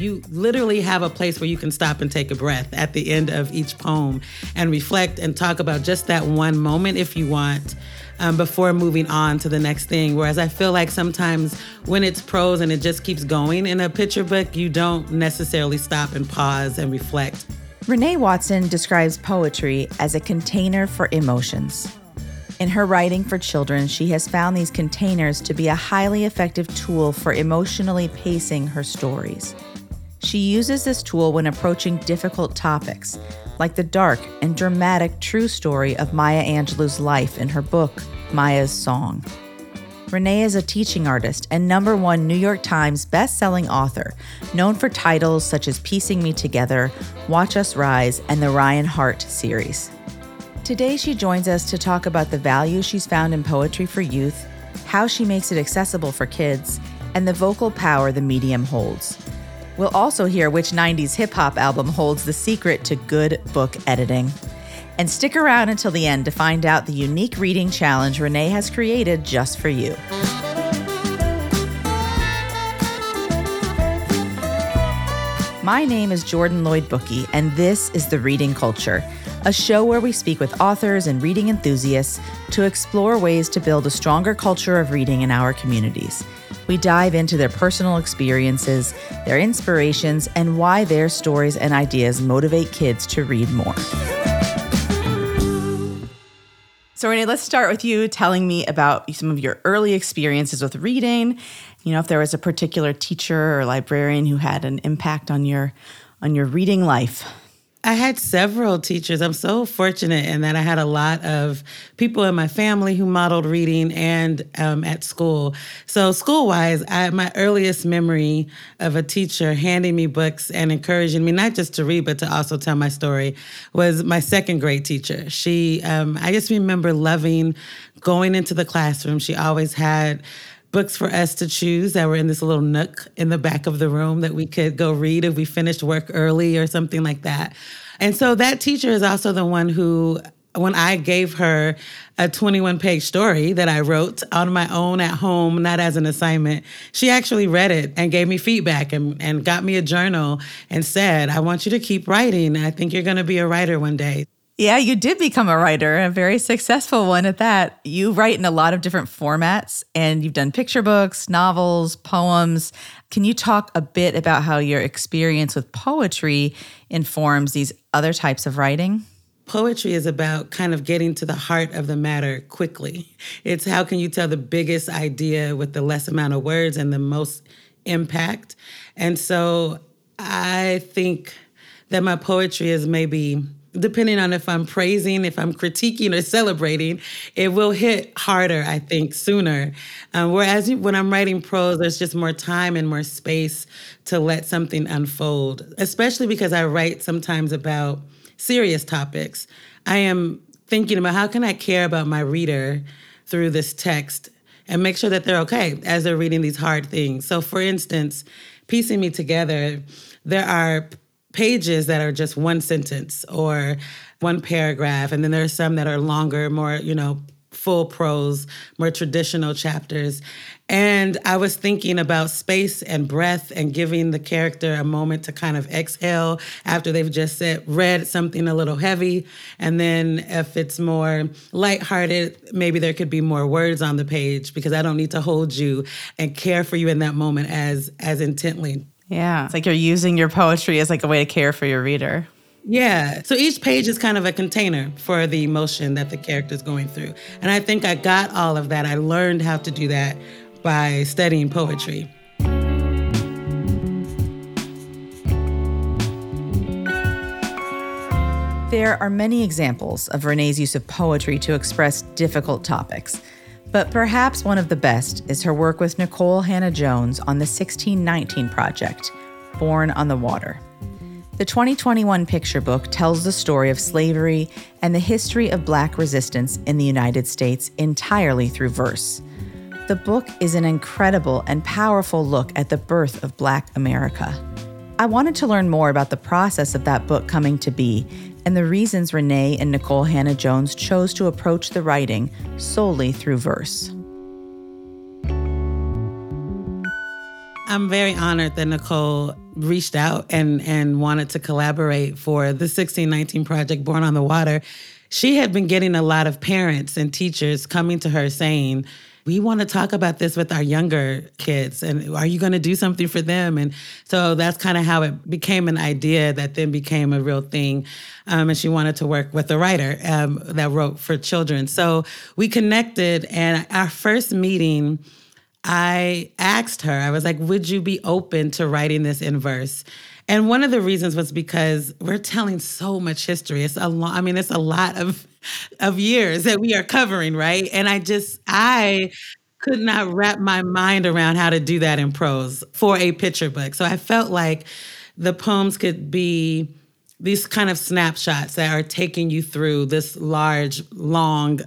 You literally have a place where you can stop and take a breath at the end of each poem and reflect and talk about just that one moment if you want. Um, before moving on to the next thing. Whereas I feel like sometimes when it's prose and it just keeps going in a picture book, you don't necessarily stop and pause and reflect. Renée Watson describes poetry as a container for emotions. In her writing for children, she has found these containers to be a highly effective tool for emotionally pacing her stories. She uses this tool when approaching difficult topics, like the dark and dramatic true story of Maya Angelou's life in her book, Maya's Song. Renée is a teaching artist and number one New York Times best-selling author, known for titles such as Piecing Me Together, Watch Us Rise, and the Ryan Hart series. Today, she joins us to talk about the value she's found in poetry for youth, how she makes it accessible for kids, and the vocal power the medium holds. We'll also hear which 90s hip hop album holds the secret to good book editing. And stick around until the end to find out the unique reading challenge Renée has created just for you. My name is Jordan Lloyd Bookey, and this is The Reading Culture, a show where we speak with authors and reading enthusiasts to explore ways to build a stronger culture of reading in our communities. We dive into their personal experiences, their inspirations, and why their stories and ideas motivate kids to read more. So, Renée, let's start with you telling me about some of your early experiences with reading. You know, if there was a particular teacher or librarian who had an impact on your on your reading life. I had several teachers. I'm so fortunate in that I had a lot of people in my family who modeled reading and um, at school. So, school wise, my earliest memory of a teacher handing me books and encouraging me not just to read, but to also tell my story was my second grade teacher. She, um, I just remember loving going into the classroom. She always had books for us to choose that were in this little nook in the back of the room that we could go read if we finished work early or something like that. And so that teacher is also the one who when I gave her a 21 page story that I wrote on my own at home, not as an assignment, she actually read it and gave me feedback and, and got me a journal and said, I want you to keep writing. I think you're going to be a writer one day. Yeah, you did become a writer, a very successful one at that. You write in a lot of different formats and you've done picture books, novels, poems. Can you talk a bit about how your experience with poetry informs these other types of writing? Poetry is about kind of getting to the heart of the matter quickly. It's how can you tell the biggest idea with the less amount of words and the most impact. And so I think that my poetry is maybe depending on if I'm praising, if I'm critiquing or celebrating, it will hit harder, I think, sooner. Um, whereas when I'm writing prose, there's just more time and more space to let something unfold, especially because I write sometimes about serious topics. I am thinking about how can I care about my reader through this text and make sure that they're okay as they're reading these hard things. So, for instance, piecing me together, there are pages that are just one sentence or one paragraph and then there are some that are longer more you know full prose more traditional chapters. And i was thinking about space and breath and giving the character a moment to kind of exhale after they've just said read something a little heavy. And then if it's more lighthearted maybe there could be more words on the page because i don't need to hold you and care for you in that moment as as intently yeah. It's like you're using your poetry as like a way to care for your reader. Yeah. So each page is kind of a container for the emotion that the character is going through. And I think I got all of that. I learned how to do that by studying poetry. There are many examples of Renée's use of poetry to express difficult topics. But perhaps one of the best is her work with Nikole Hannah-Jones on the 1619 Project, Born on the Water. The 2021 picture book tells the story of slavery and the history of Black resistance in the United States entirely through verse. The book is an incredible and powerful look at the birth of Black America. I wanted to learn more about the process of that book coming to be and the reasons Renée and Nikole Hannah-Jones chose to approach the writing solely through verse. I'm very honored that Nikole reached out and and wanted to collaborate for the 1619 project Born on the Water, she had been getting a lot of parents and teachers coming to her saying, we want to talk about this with our younger kids and are you going to do something for them? And so that's kind of how it became an idea that then became a real thing um, and she wanted to work with a writer um, that wrote for children. So we connected and our first meeting i asked her i was like would you be open to writing this in verse? And one of the reasons was because we're telling so much history. It's a lot, I mean, it's a lot of of years that we are covering, right? And I just I could not wrap my mind around how to do that in prose for a picture book. So I felt like the poems could be these kind of snapshots that are taking you through this large, long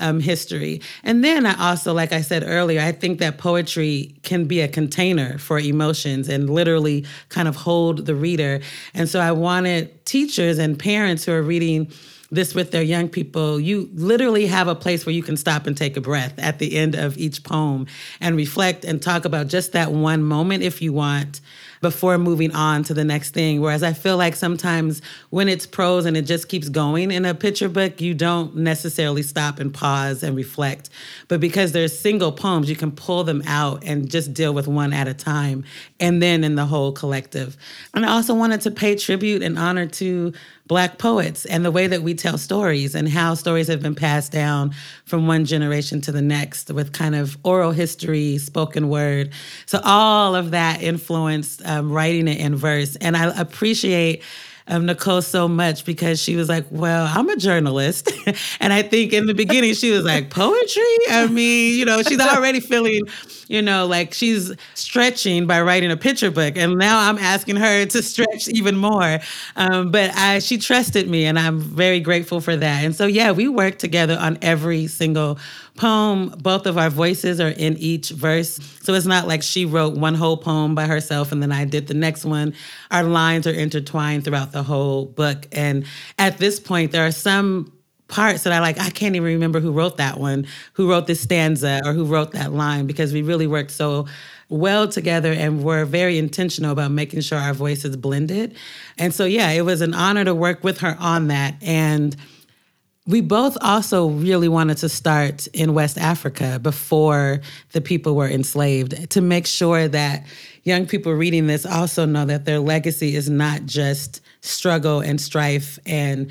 um, history. And then I also, like I said earlier, I think that poetry can be a container for emotions and literally kind of hold the reader. And so I wanted teachers and parents who are reading this with their young people, you literally have a place where you can stop and take a breath at the end of each poem and reflect and talk about just that one moment if you want before moving on to the next thing. Whereas I feel like sometimes when it's prose and it just keeps going in a picture book, you don't necessarily stop and pause and reflect. But because there's single poems, you can pull them out and just deal with one at a time and then in the whole collective. And I also wanted to pay tribute and honor to Black poets and the way that we tell stories and how stories have been passed down from one generation to the next with kind of oral history, spoken word. So, all of that influenced um, writing it in verse. And I appreciate um, Nikole so much because she was like, Well, I'm a journalist. and I think in the beginning, she was like, Poetry? I mean, you know, she's already feeling, you know, like she's stretching by writing a picture book. And now I'm asking her to stretch even more. Um, but I, she trusted me, and I'm very grateful for that. And so, yeah, we worked together on every single poem, both of our voices are in each verse. So it's not like she wrote one whole poem by herself and then I did the next one. Our lines are intertwined throughout the whole book. And at this point, there are some parts that I like, I can't even remember who wrote that one, who wrote this stanza or who wrote that line because we really worked so well together and were very intentional about making sure our voices blended. And so, yeah, it was an honor to work with her on that. And we both also really wanted to start in West Africa before the people were enslaved to make sure that young people reading this also know that their legacy is not just struggle and strife and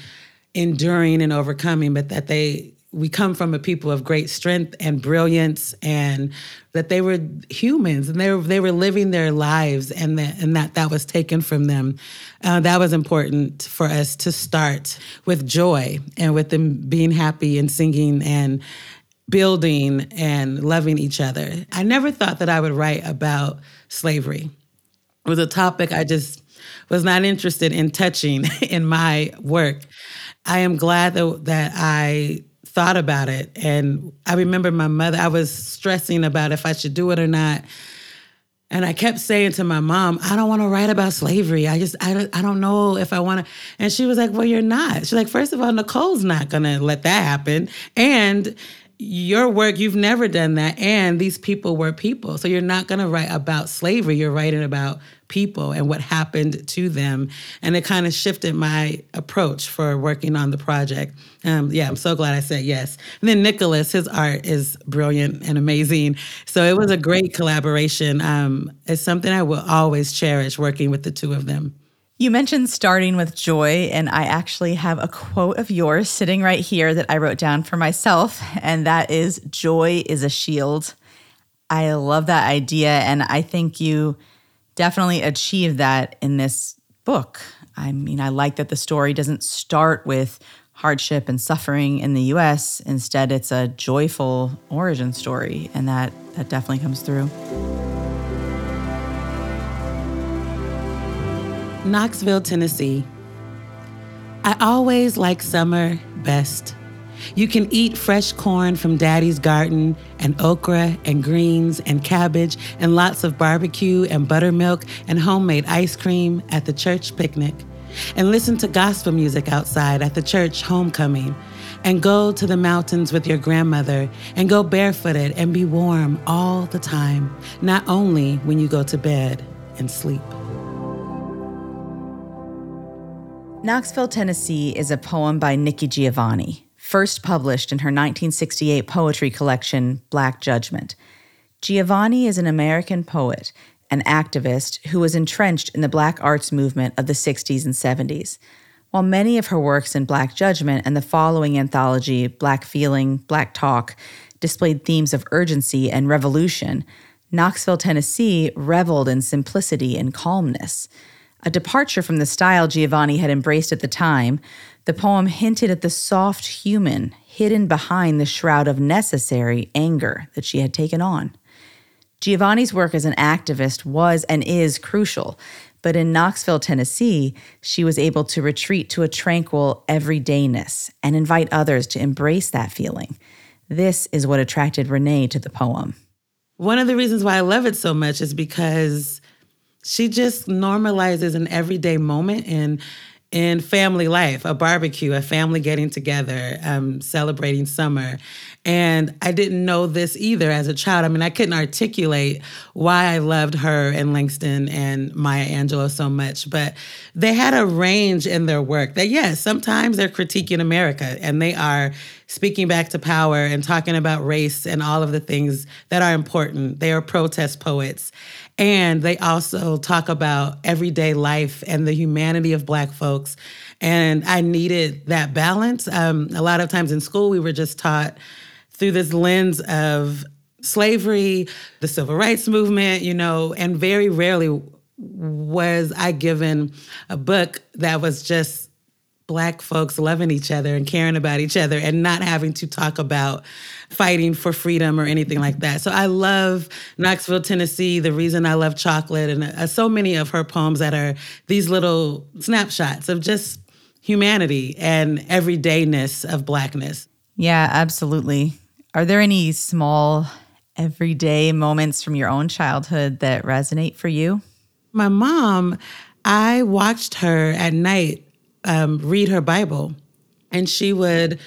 enduring and overcoming, but that they we come from a people of great strength and brilliance and that they were humans and they were they were living their lives and that and that that was taken from them. Uh, that was important for us to start with joy and with them being happy and singing and building and loving each other. I never thought that i would write about slavery. It was a topic i just was not interested in touching in my work i am glad that, that i thought about it. And I remember my mother, I was stressing about if I should do it or not. And I kept saying to my mom, I don't want to write about slavery. I just, I I don't know if I want to. And she was like, Well, you're not. She's like, First of all, Nikole's not going to let that happen. And your work, you've never done that. And these people were people. So you're not going to write about slavery. You're writing about people and what happened to them. And it kind of shifted my approach for working on the project. Um, yeah, I'm so glad I said yes. And then Nikkolas, his art is brilliant and amazing. So it was a great collaboration. Um, it's something I will always cherish working with the two of them. You mentioned starting with joy, and I actually have a quote of yours sitting right here that I wrote down for myself, and that is Joy is a shield. I love that idea, and I think you definitely achieved that in this book. I mean, I like that the story doesn't start with hardship and suffering in the US. Instead, it's a joyful origin story, and that, that definitely comes through. Knoxville, Tennessee. I always like summer best. You can eat fresh corn from daddy's garden, and okra, and greens, and cabbage, and lots of barbecue, and buttermilk, and homemade ice cream at the church picnic, and listen to gospel music outside at the church homecoming, and go to the mountains with your grandmother, and go barefooted and be warm all the time, not only when you go to bed and sleep. Knoxville, Tennessee is a poem by Nikki Giovanni, first published in her 1968 poetry collection, Black Judgment. Giovanni is an American poet and activist who was entrenched in the Black arts movement of the 60s and 70s. While many of her works in Black Judgment and the following anthology, Black Feeling, Black Talk, displayed themes of urgency and revolution, Knoxville, Tennessee reveled in simplicity and calmness. A departure from the style Giovanni had embraced at the time, the poem hinted at the soft human hidden behind the shroud of necessary anger that she had taken on. Giovanni's work as an activist was and is crucial, but in Knoxville, Tennessee, she was able to retreat to a tranquil everydayness and invite others to embrace that feeling. This is what attracted Renée to the poem. One of the reasons why I love it so much is because she just normalizes an everyday moment in in family life, a barbecue, a family getting together, um, celebrating summer. And I didn't know this either as a child. I mean, I couldn't articulate why I loved her and Langston and Maya Angelou so much, but they had a range in their work that, yes, sometimes they're critiquing America and they are speaking back to power and talking about race and all of the things that are important. They are protest poets. And they also talk about everyday life and the humanity of Black folks. And I needed that balance. Um, a lot of times in school, we were just taught through this lens of slavery, the civil rights movement, you know, and very rarely was I given a book that was just black folks loving each other and caring about each other and not having to talk about fighting for freedom or anything like that. So I love Knoxville, Tennessee, the reason I love chocolate and uh, so many of her poems that are these little snapshots of just humanity and everydayness of blackness. Yeah, absolutely. Are there any small everyday moments from your own childhood that resonate for you? My mom, I watched her at night um, read her Bible, and she would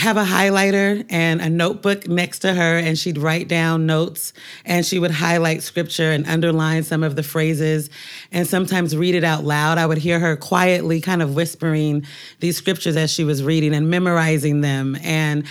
have a highlighter and a notebook next to her, and she'd write down notes and she would highlight scripture and underline some of the phrases and sometimes read it out loud. I would hear her quietly kind of whispering these scriptures as she was reading and memorizing them. And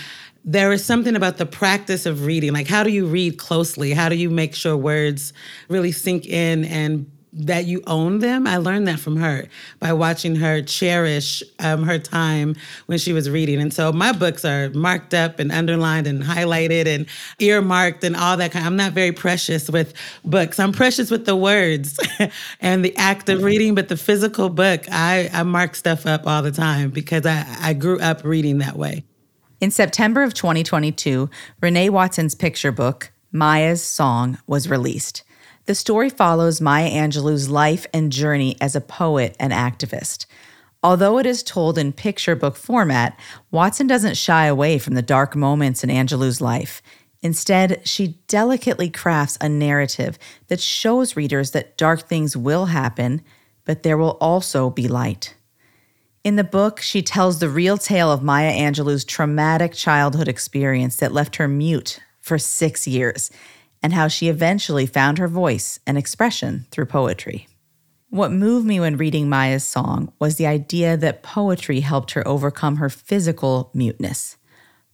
there is something about the practice of reading. Like, how do you read closely? How do you make sure words really sink in and that you own them. I learned that from her by watching her cherish um, her time when she was reading. And so my books are marked up and underlined and highlighted and earmarked and all that kind. I'm not very precious with books. I'm precious with the words and the act of reading, but the physical book, I, I mark stuff up all the time because I, I grew up reading that way. In September of 2022, Renée Watson's picture book, Maya's Song, was released. The story follows Maya Angelou's life and journey as a poet and activist. Although it is told in picture book format, Watson doesn't shy away from the dark moments in Angelou's life. Instead, she delicately crafts a narrative that shows readers that dark things will happen, but there will also be light. In the book, she tells the real tale of Maya Angelou's traumatic childhood experience that left her mute for six years and how she eventually found her voice and expression through poetry. What moved me when reading Maya's song was the idea that poetry helped her overcome her physical muteness.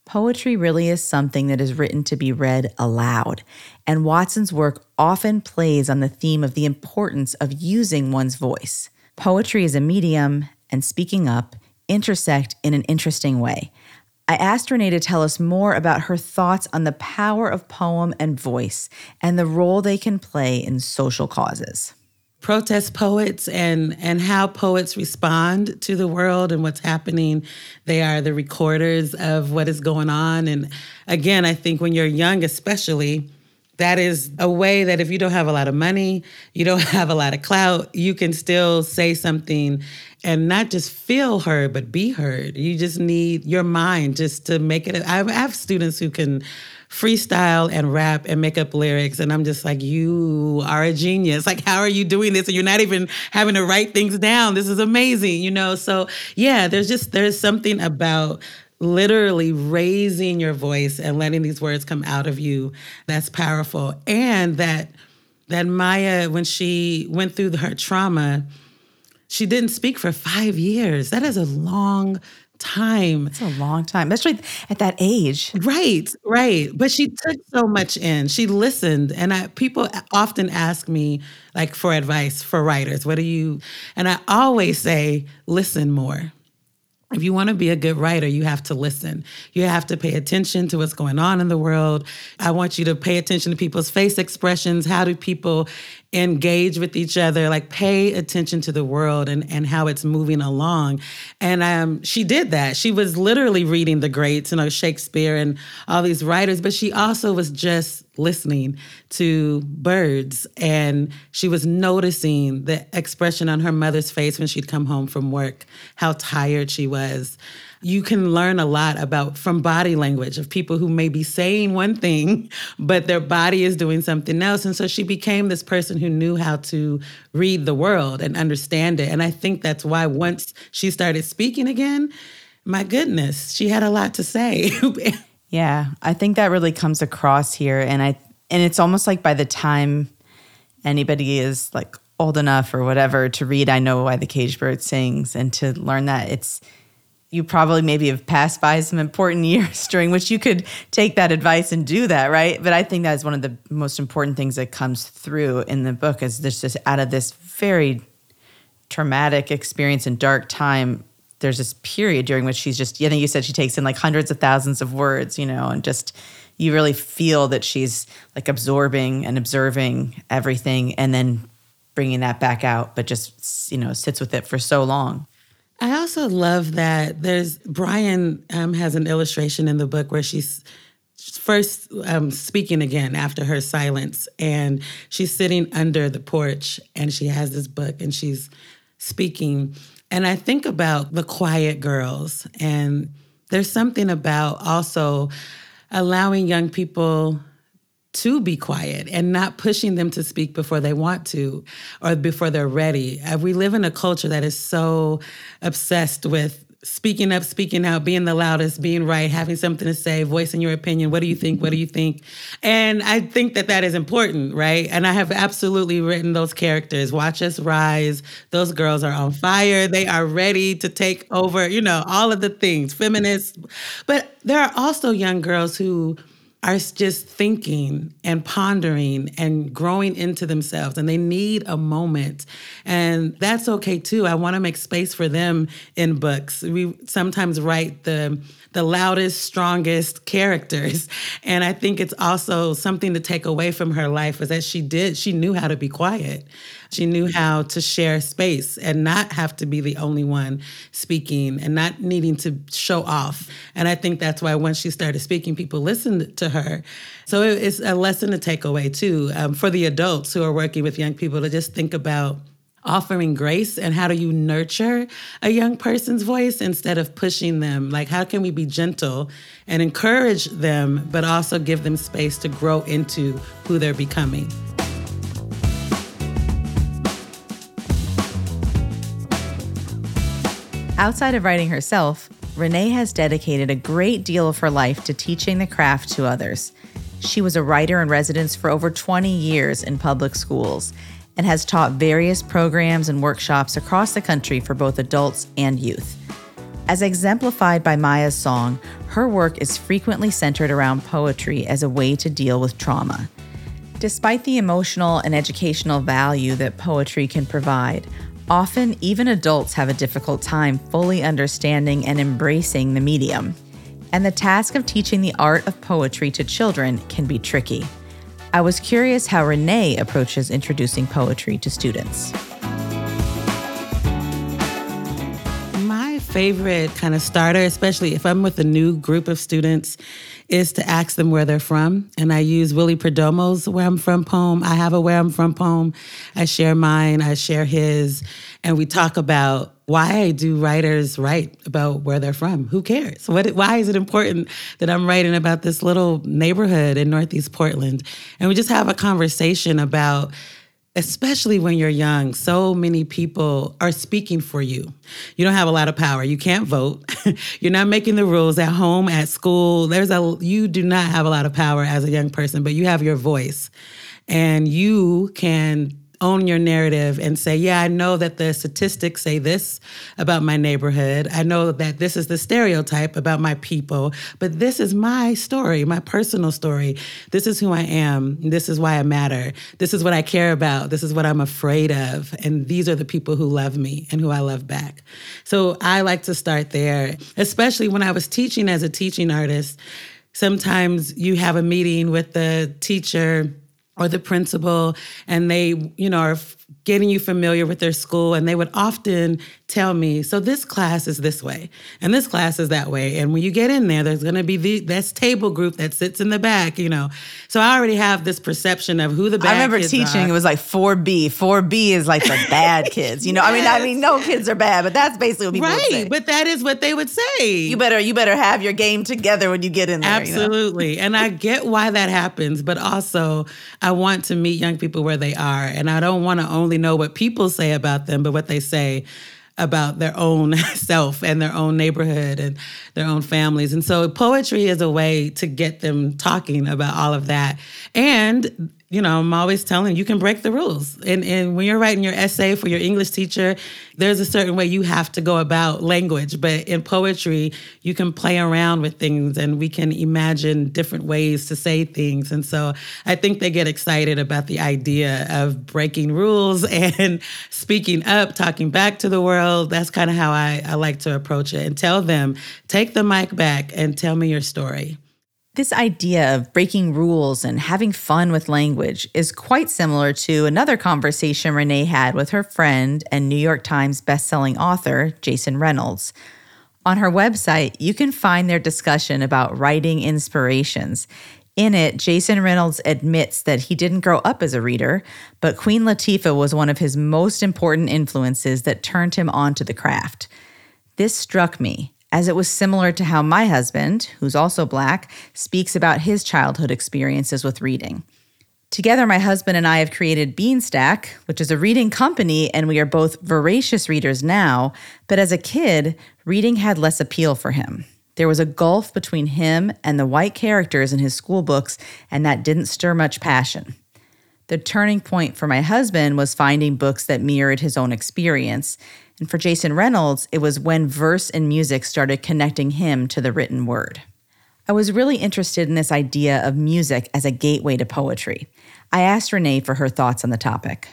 Poetry really is something that is written to be read aloud, and Watson's work often plays on the theme of the importance of using one's voice. Poetry is a medium, and speaking up intersect in an interesting way. I asked Renée to tell us more about her thoughts on the power of poem and voice and the role they can play in social causes. Protest poets and and how poets respond to the world and what's happening. They are the recorders of what is going on. And again, I think when you're young, especially, that is a way that if you don't have a lot of money, you don't have a lot of clout, you can still say something and not just feel heard, but be heard. You just need your mind just to make it. I have students who can freestyle and rap and make up lyrics, and I'm just like, you are a genius. Like, how are you doing this? And you're not even having to write things down. This is amazing, you know? So, yeah, there's just, there's something about literally raising your voice and letting these words come out of you that's powerful and that that maya when she went through her trauma she didn't speak for five years. That is a long time. It's a long time, especially at that age. Right, right. But she took so much in. She listened, and I, people often ask me like for advice for writers. What do you? And I always say, listen more if you want to be a good writer, you have to listen. You have to pay attention to what's going on in the world. I want you to pay attention to people's face expressions. How do people engage with each other? Like pay attention to the world and, and how it's moving along. And um, she did that. She was literally reading the greats, you know, Shakespeare and all these writers, but she also was just listening to birds and she was noticing the expression on her mother's face when she'd come home from work, how tired she was. You can learn a lot about from body language of people who may be saying one thing, but their body is doing something else. And so she became this person who knew how to read the world and understand it. And I think that's why once she started speaking again, my goodness, she had a lot to say. Yeah, I think that really comes across here and I and it's almost like by the time anybody is like old enough or whatever to read I know why the caged bird sings and to learn that it's you probably maybe have passed by some important years during which you could take that advice and do that, right? But I think that is one of the most important things that comes through in the book is this just out of this very traumatic experience and dark time there's this period during which she's just, I think you said she takes in like hundreds of thousands of words, you know, and just you really feel that she's like absorbing and observing everything and then bringing that back out, but just, you know, sits with it for so long. I also love that there's Bryan um, has an illustration in the book where she's first um, speaking again after her silence, and she's sitting under the porch and she has this book and she's speaking. And I think about the quiet girls, and there's something about also allowing young people to be quiet and not pushing them to speak before they want to or before they're ready. Uh, we live in a culture that is so obsessed with speaking up, speaking out, being the loudest, being right, having something to say, voicing your opinion. What do you think? What do you think? And I think that that is important, right? And I have absolutely written those characters. Watch us rise. Those girls are on fire. They are ready to take over, you know, all of the things, feminists. But there are also young girls who are just thinking and pondering and growing into themselves and they need a moment. And that's okay too. I want to make space for them in books. We sometimes write the the loudest strongest characters. And i think it's also something to take away from her life was that she did she knew how to be quiet she knew how to share space and not have to be the only one speaking and not needing to show off. And I think that's why once she started speaking, people listened to her. So it's a lesson to take away too um, for the adults who are working with young people to just think about offering grace and how do you nurture a young person's voice instead of pushing them like how can we be gentle and encourage them but also give them space to grow into who they're becoming Outside of writing herself, Renée has dedicated a great deal of her life to teaching the craft to others. She was a writer in residence for over 20 years in public schools and has taught various programs and workshops across the country for both adults and youth. As exemplified by Maya's song, her work is frequently centered around poetry as a way to deal with trauma. Despite the emotional and educational value that poetry can provide, Often, even adults have a difficult time fully understanding and embracing the medium. And the task of teaching the art of poetry to children can be tricky. I was curious how Renée approaches introducing poetry to students. My favorite kind of starter, especially if I'm with a new group of students, is to ask them where they're from. And I use Willie Perdomo's Where I'm From poem. I have a Where I'm From poem. I share mine, I share his, and we talk about why do writers write about where they're from? Who cares? What, why is it important that I'm writing about this little neighborhood in Northeast Portland? And we just have a conversation about especially when you're young, so many people are speaking for you. You don't have a lot of power. You can't vote. you're not making the rules at home, at school. There's a you do not have a lot of power as a young person, but you have your voice. And you can own your narrative and say, yeah, I know that the statistics say this about my neighborhood. I know that this is the stereotype about my people, but this is my story, my personal story. This is who I am. This is why I matter. This is what I care about. This is what I'm afraid of. And these are the people who love me and who I love back. So I like to start there, especially when I was teaching as a teaching artist. Sometimes you have a meeting with the teacher or the principal and they you know are getting you familiar with their school and they would often tell me so this class is this way and this class is that way and when you get in there there's going to be the this table group that sits in the back you know so i already have this perception of who the bad i remember teaching are. it was like 4b 4b is like the bad kids you know yes. i mean i mean no kids are bad but that's basically what people right say. but that is what they would say you better you better have your game together when you get in there absolutely you know? and i get why that happens but also i want to meet young people where they are and i don't want to only know what people say about them but what they say about their own self and their own neighborhood and their own families. And so poetry is a way to get them talking about all of that. And you know, I'm always telling you can break the rules. And and when you're writing your essay for your English teacher, there's a certain way you have to go about language. But in poetry, you can play around with things and we can imagine different ways to say things. And so I think they get excited about the idea of breaking rules and speaking up, talking back to the world. That's kind of how I, I like to approach it and tell them, take the mic back and tell me your story. This idea of breaking rules and having fun with language is quite similar to another conversation Renée had with her friend and New York Times bestselling author Jason Reynolds. On her website, you can find their discussion about writing inspirations. In it, Jason Reynolds admits that he didn't grow up as a reader, but Queen Latifah was one of his most important influences that turned him on to the craft. This struck me as it was similar to how my husband, who's also Black, speaks about his childhood experiences with reading. Together, my husband and I have created Beanstack, which is a reading company, and we are both voracious readers now. But as a kid, reading had less appeal for him. There was a gulf between him and the white characters in his school books, and that didn't stir much passion. The turning point for my husband was finding books that mirrored his own experience, and for Jason Reynolds, it was when verse and music started connecting him to the written word. I was really interested in this idea of music as a gateway to poetry. I asked Renée for her thoughts on the topic.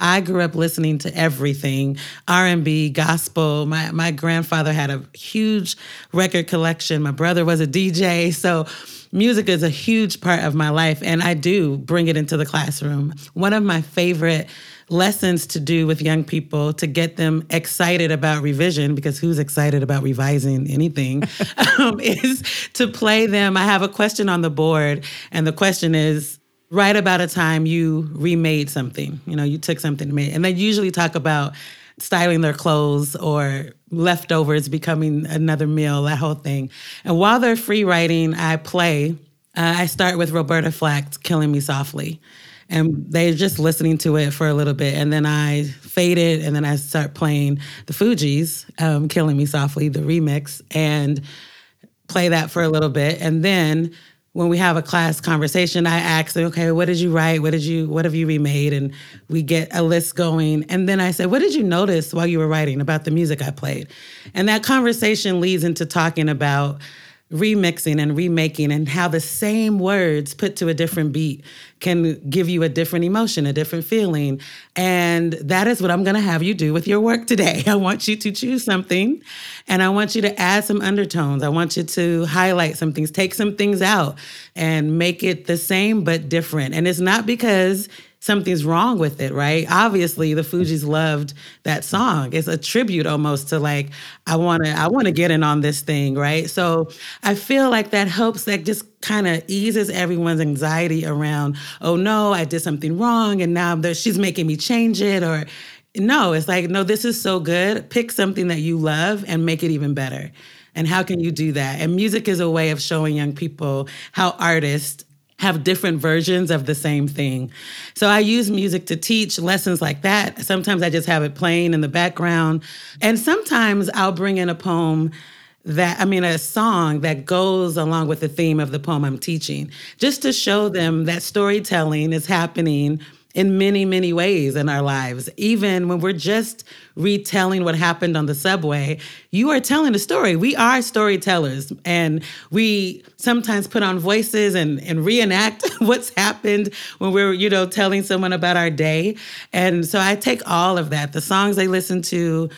I grew up listening to everything R&B, gospel. My my grandfather had a huge record collection. My brother was a DJ, so music is a huge part of my life and I do bring it into the classroom. One of my favorite lessons to do with young people to get them excited about revision because who's excited about revising anything um, is to play them. I have a question on the board, and the question is write about a time you remade something. You know, you took something to make, and they usually talk about styling their clothes or leftovers becoming another meal, that whole thing. And while they're free writing, I play. Uh, I start with Roberta Flack's Killing Me Softly and they're just listening to it for a little bit and then i fade it and then i start playing the fugees um, killing me softly the remix and play that for a little bit. And then when we have a class conversation i ask them okay what did you write? What did you what have you remade? And we get a list going. And then i say what did you notice while you were writing about the music i played? And that conversation leads into talking about remixing and remaking and how the same words put to a different beat can give you a different emotion, a different feeling. And that is what I'm going to have you do with your work today. I want you to choose something and I want you to add some undertones. I want you to highlight some things, take some things out and make it the same but different. And it's not because something's wrong with it, right? Obviously, the Fugees loved that song. It's a tribute almost to like I want to I want to get in on this thing, right? So, I feel like that helps that just kind of eases everyone's anxiety around, "Oh no, I did something wrong and now she's making me change it or no, it's like, no, this is so good. Pick something that you love and make it even better. And how can you do that? And music is a way of showing young people how artists have different versions of the same thing. So I use music to teach lessons like that. Sometimes I just have it playing in the background. And sometimes I'll bring in a poem that I mean a song that goes along with the theme of the poem I'm teaching, just to show them that storytelling is happening in many, many ways in our lives. Even when we're just retelling what happened on the subway, you are telling a story. We are storytellers, and we sometimes put on voices and, and reenact what's happened when we're, you know, telling someone about our day. And so I take all of that, the songs they listen to,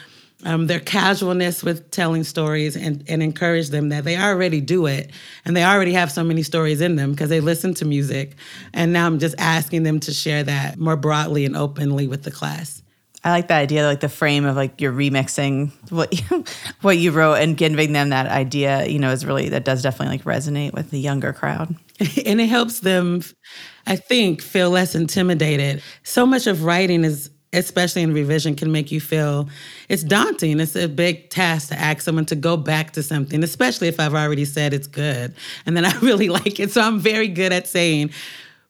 um, their casualness with telling stories and, and encourage them that they already do it and they already have so many stories in them because they listen to music. And now I'm just asking them to share that more broadly and openly with the class. I like that idea, like the frame of like you're remixing what you, what you wrote and giving them that idea. You know, is really that does definitely like resonate with the younger crowd, and it helps them, I think, feel less intimidated. So much of writing is especially in revision, can make you feel it's daunting. It's a big task to ask someone to go back to something, especially if I've already said it's good and then I really like it. So I'm very good at saying,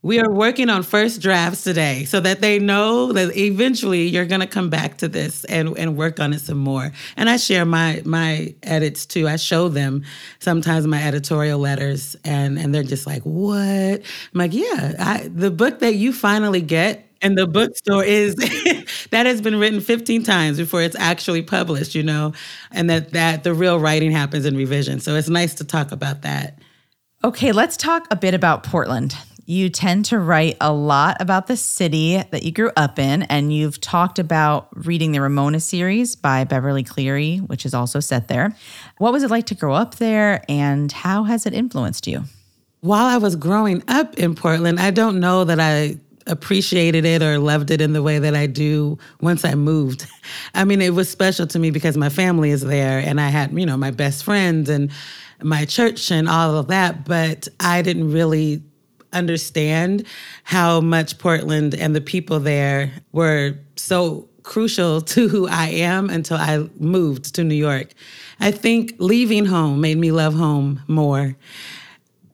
we are working on first drafts today so that they know that eventually you're going to come back to this and, and work on it some more. And I share my my edits too. I show them sometimes my editorial letters and and they're just like, "What?" I'm like, "Yeah, I, the book that you finally get and the bookstore is that has been written 15 times before it's actually published, you know, and that that the real writing happens in revision. So it's nice to talk about that. Okay, let's talk a bit about Portland. You tend to write a lot about the city that you grew up in, and you've talked about reading the Ramona series by Beverly Cleary, which is also set there. What was it like to grow up there, and how has it influenced you? While I was growing up in Portland, I don't know that I appreciated it or loved it in the way that I do once I moved. I mean, it was special to me because my family is there and I had, you know, my best friends and my church and all of that, but I didn't really understand how much Portland and the people there were so crucial to who I am until I moved to New York. I think leaving home made me love home more.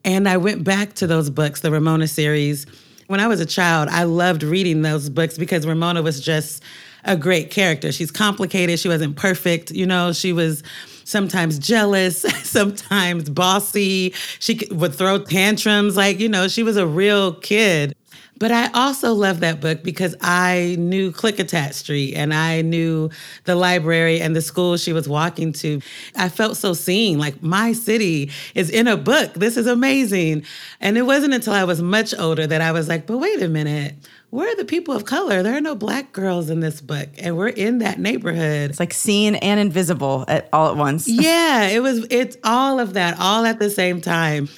And I went back to those books, the Ramona series when I was a child, I loved reading those books because Ramona was just a great character. She's complicated. She wasn't perfect. You know, she was sometimes jealous, sometimes bossy. She would throw tantrums. Like, you know, she was a real kid. But I also love that book because I knew Klickitat Street and I knew the library and the school she was walking to. I felt so seen, like my city is in a book. This is amazing. And it wasn't until I was much older that I was like, but wait a minute. Where are the people of color? There are no black girls in this book, and we're in that neighborhood. It's like seen and invisible at all at once. yeah, it was. It's all of that, all at the same time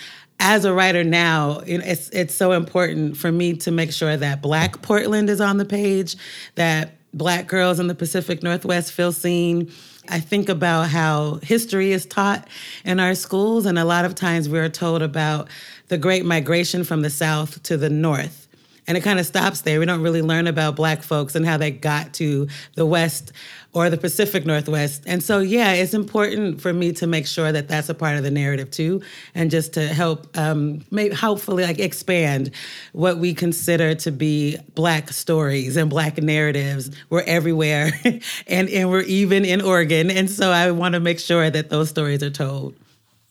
as a writer now, it's it's so important for me to make sure that Black Portland is on the page, that Black girls in the Pacific Northwest feel seen. I think about how history is taught in our schools, and a lot of times we're told about the Great Migration from the South to the North and it kind of stops there. We don't really learn about Black folks and how they got to the West or the Pacific Northwest. And so, yeah, it's important for me to make sure that that's a part of the narrative too, and just to help, um, hopefully, like expand what we consider to be Black stories and Black narratives. We're everywhere, and and we're even in Oregon, and so I want to make sure that those stories are told.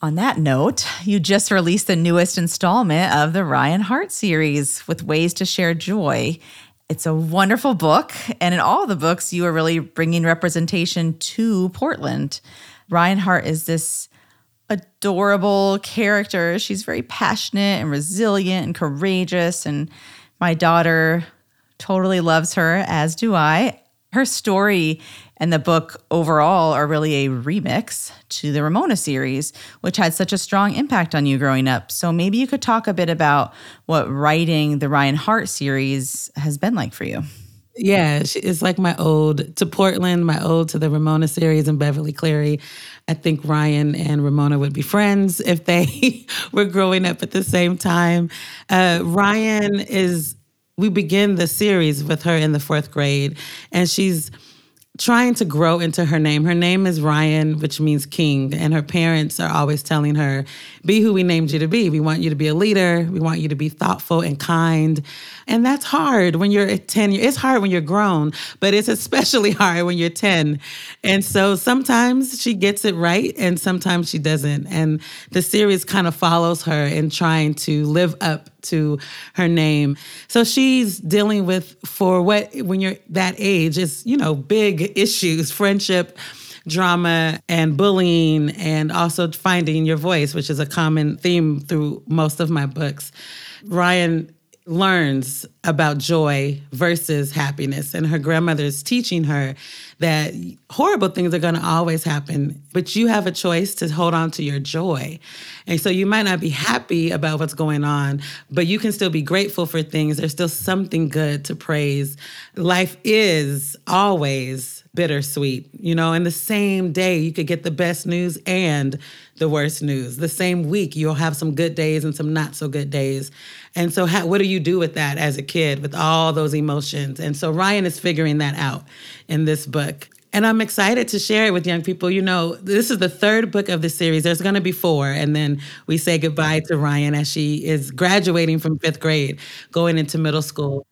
On that note, you just released the newest installment of the Ryan Hart series with Ways to Share Joy. It's a wonderful book. And in all the books, you are really bringing representation to Portland. Ryan Hart is this adorable character. She's very passionate and resilient and courageous. And my daughter totally loves her, as do I. Her story and the book overall are really a remix to the Ramona series, which had such a strong impact on you growing up. So maybe you could talk a bit about what writing the Ryan Hart series has been like for you. Yeah, it's like my ode to Portland, my ode to the Ramona series and Beverly Cleary. I think Ryan and Ramona would be friends if they were growing up at the same time. Uh, Ryan is, we begin the series with her in the fourth grade, and she's trying to grow into her name. Her name is Ryan, which means king, and her parents are always telling her, "Be who we named you to be. We want you to be a leader. We want you to be thoughtful and kind." And that's hard when you're 10. It's hard when you're grown, but it's especially hard when you're 10. And so sometimes she gets it right and sometimes she doesn't. And the series kind of follows her in trying to live up to her name. So she's dealing with for what when you're that age is, you know, big issues, friendship, drama and bullying and also finding your voice, which is a common theme through most of my books. Ryan learns about joy versus happiness. And her grandmother is teaching her that horrible things are going to always happen, but you have a choice to hold on to your joy. And so you might not be happy about what's going on, but you can still be grateful for things. There's still something good to praise. Life is always bittersweet. You know, in the same day, you could get the best news and the worst news. The same week, you'll have some good days and some not so good days. And so, how, what do you do with that as a kid with all those emotions? And so, Ryan is figuring that out in this book. And I'm excited to share it with young people. You know, this is the third book of the series. There's going to be four. And then we say goodbye to Ryan as she is graduating from fifth grade, going into middle school.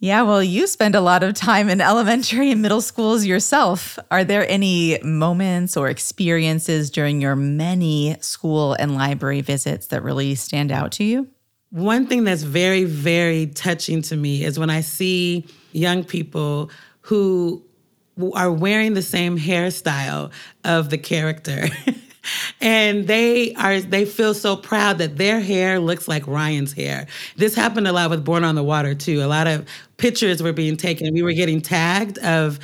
Yeah, well, you spend a lot of time in elementary and middle schools yourself. Are there any moments or experiences during your many school and library visits that really stand out to you? One thing that's very, very touching to me is when I see young people who are wearing the same hairstyle of the character. and they are they feel so proud that their hair looks like Ryan's hair. This happened a lot with Born on the Water too. A lot of pictures were being taken. We were getting tagged of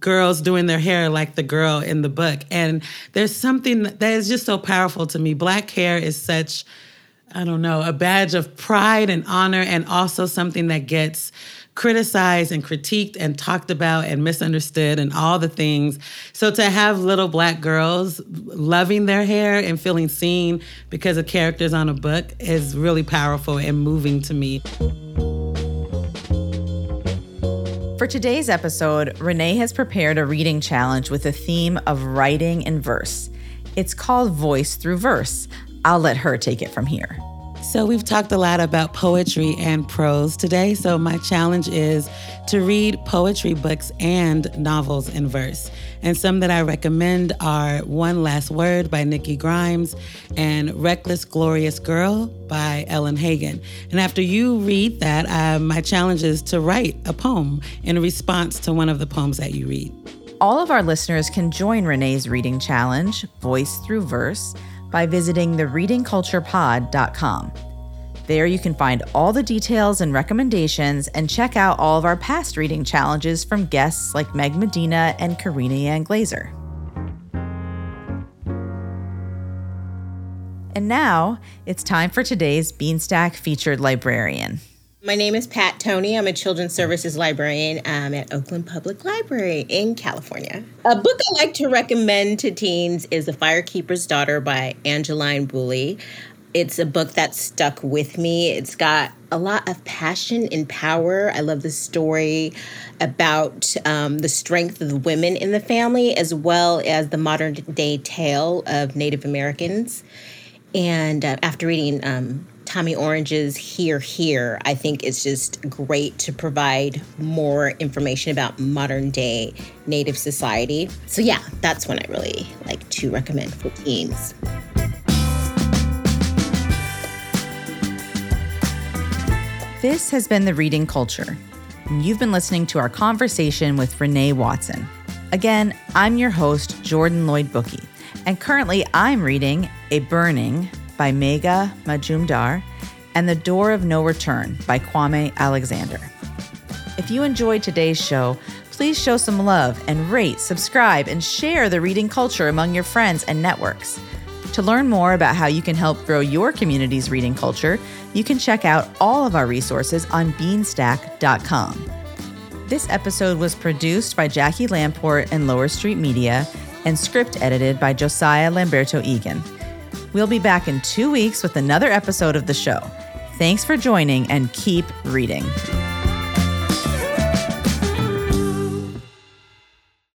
girls doing their hair like the girl in the book. And there's something that is just so powerful to me. Black hair is such I don't know, a badge of pride and honor and also something that gets criticized and critiqued and talked about and misunderstood and all the things. So to have little black girls loving their hair and feeling seen because of characters on a book is really powerful and moving to me. For today's episode, Renée has prepared a reading challenge with a theme of writing in verse. It's called Voice Through Verse. I'll let her take it from here. So, we've talked a lot about poetry and prose today. So, my challenge is to read poetry books and novels in verse. And some that I recommend are One Last Word by Nikki Grimes and Reckless Glorious Girl by Ellen Hagan. And after you read that, uh, my challenge is to write a poem in response to one of the poems that you read. All of our listeners can join Renée's reading challenge, Voice Through Verse by visiting thereadingculturepod.com. There you can find all the details and recommendations and check out all of our past reading challenges from guests like Meg Medina and Karina Yan Glaser. And now it's time for today's Beanstack featured librarian. My name is Pat Toney. I'm a children's services librarian um, at Oakland Public Library in California. A book I like to recommend to teens is The Firekeeper's Daughter by Angeline Boulley. It's a book that stuck with me. It's got a lot of passion and power. I love the story about um, the strength of the women in the family, as well as the modern day tale of Native Americans. And uh, after reading um, Tommy Orange's There There, I think it's just great to provide more information about modern day Native society. So, yeah, that's one I really like to recommend for teens. This has been The Reading Culture. You've been listening to our conversation with Renée Watson. Again, I'm your host, Jordan Lloyd Bookey, and currently I'm reading A Burning by Megha Majumdar, and The Door of No Return by Kwame Alexander. If you enjoyed today's show, please show some love and rate, subscribe, and share the reading culture among your friends and networks. To learn more about how you can help grow your community's reading culture, you can check out all of our resources on beanstack.com. This episode was produced by Jackie Lamport and Lower Street Media and script edited by Josiah Lamberto Egan. We'll be back in two weeks with another episode of the show. Thanks for joining and keep reading.